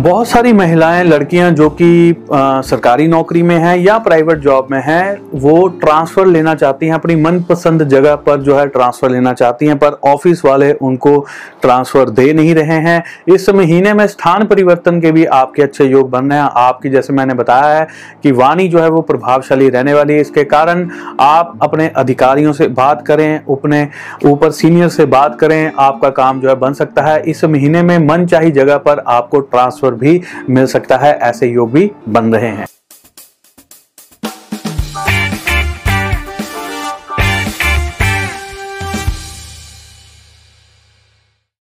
बहुत सारी महिलाएँ, लड़कियाँ जो कि सरकारी नौकरी में हैं या प्राइवेट जॉब में हैं, वो ट्रांसफ़र लेना चाहती हैं, अपनी मनपसंद जगह पर जो है ट्रांसफ़र लेना चाहती हैं, पर ऑफ़िस वाले उनको ट्रांसफ़र दे नहीं रहे हैं। इस महीने में स्थान परिवर्तन के भी आपके अच्छे योग बन रहे हैं। आपकी, जैसे मैंने बताया है कि वाणी जो है वो प्रभावशाली रहने वाली है। इसके कारण आप अपने अधिकारियों से बात करें, अपने ऊपर सीनियर से बात करें, आपका काम जो है बन सकता है। इस महीने में मन चाही जगह पर आपको ट्रांसफ़र भी मिल सकता है ऐसे योग भी बन रहे हैं।